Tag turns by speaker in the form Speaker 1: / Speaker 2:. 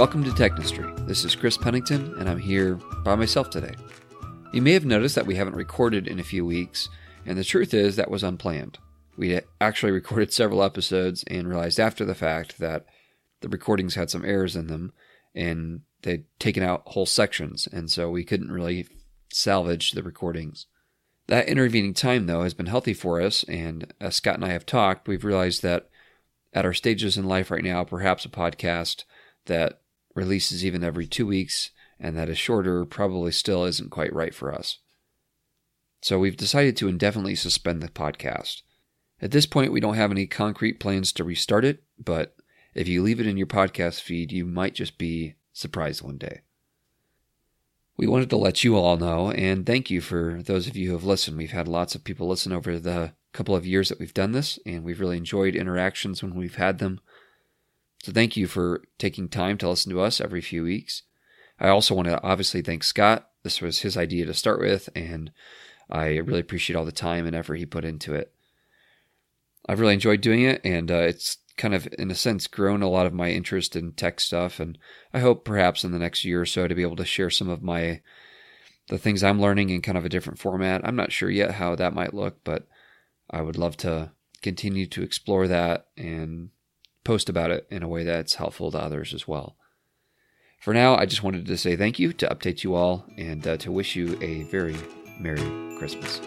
Speaker 1: Welcome to Technistry. This is Chris Pennington, and I'm here by myself today. You may have noticed that we haven't recorded in a few weeks, and the truth is that was unplanned. We actually recorded several episodes and realized after the fact that the recordings had some errors in them, and they'd taken out whole sections, and so we couldn't really salvage the recordings. That intervening time, though, has been healthy for us, and as Scott and I have talked, we've realized that at our stages in life right now, perhaps a podcast that releases even every two weeks and that is shorter probably still isn't quite right for us. So we've decided to indefinitely suspend the podcast. At this point, we don't have any concrete plans to restart it, but if you leave it in your podcast feed, you might just be surprised one day. We wanted to let you all know, and thank you for those of you who have listened. We've had lots of people listen over the couple of years that we've done this, and we've really enjoyed interactions when we've had them. So thank you for taking time to listen to us every few weeks. I also want to obviously thank Scott. This was his idea to start with, and I really appreciate all the time and effort he put into it. I've really enjoyed doing it, and uh, it's kind of, in a sense, grown a lot of my interest in tech stuff. And I hope perhaps in the next year or so to be able to share some of my the things I'm learning in kind of a different format. I'm not sure yet how that might look, but I would love to continue to explore that and post about it in a way that's helpful to others as well. For now, I just wanted to say thank you, to update you all, and uh, to wish you a very Merry Christmas.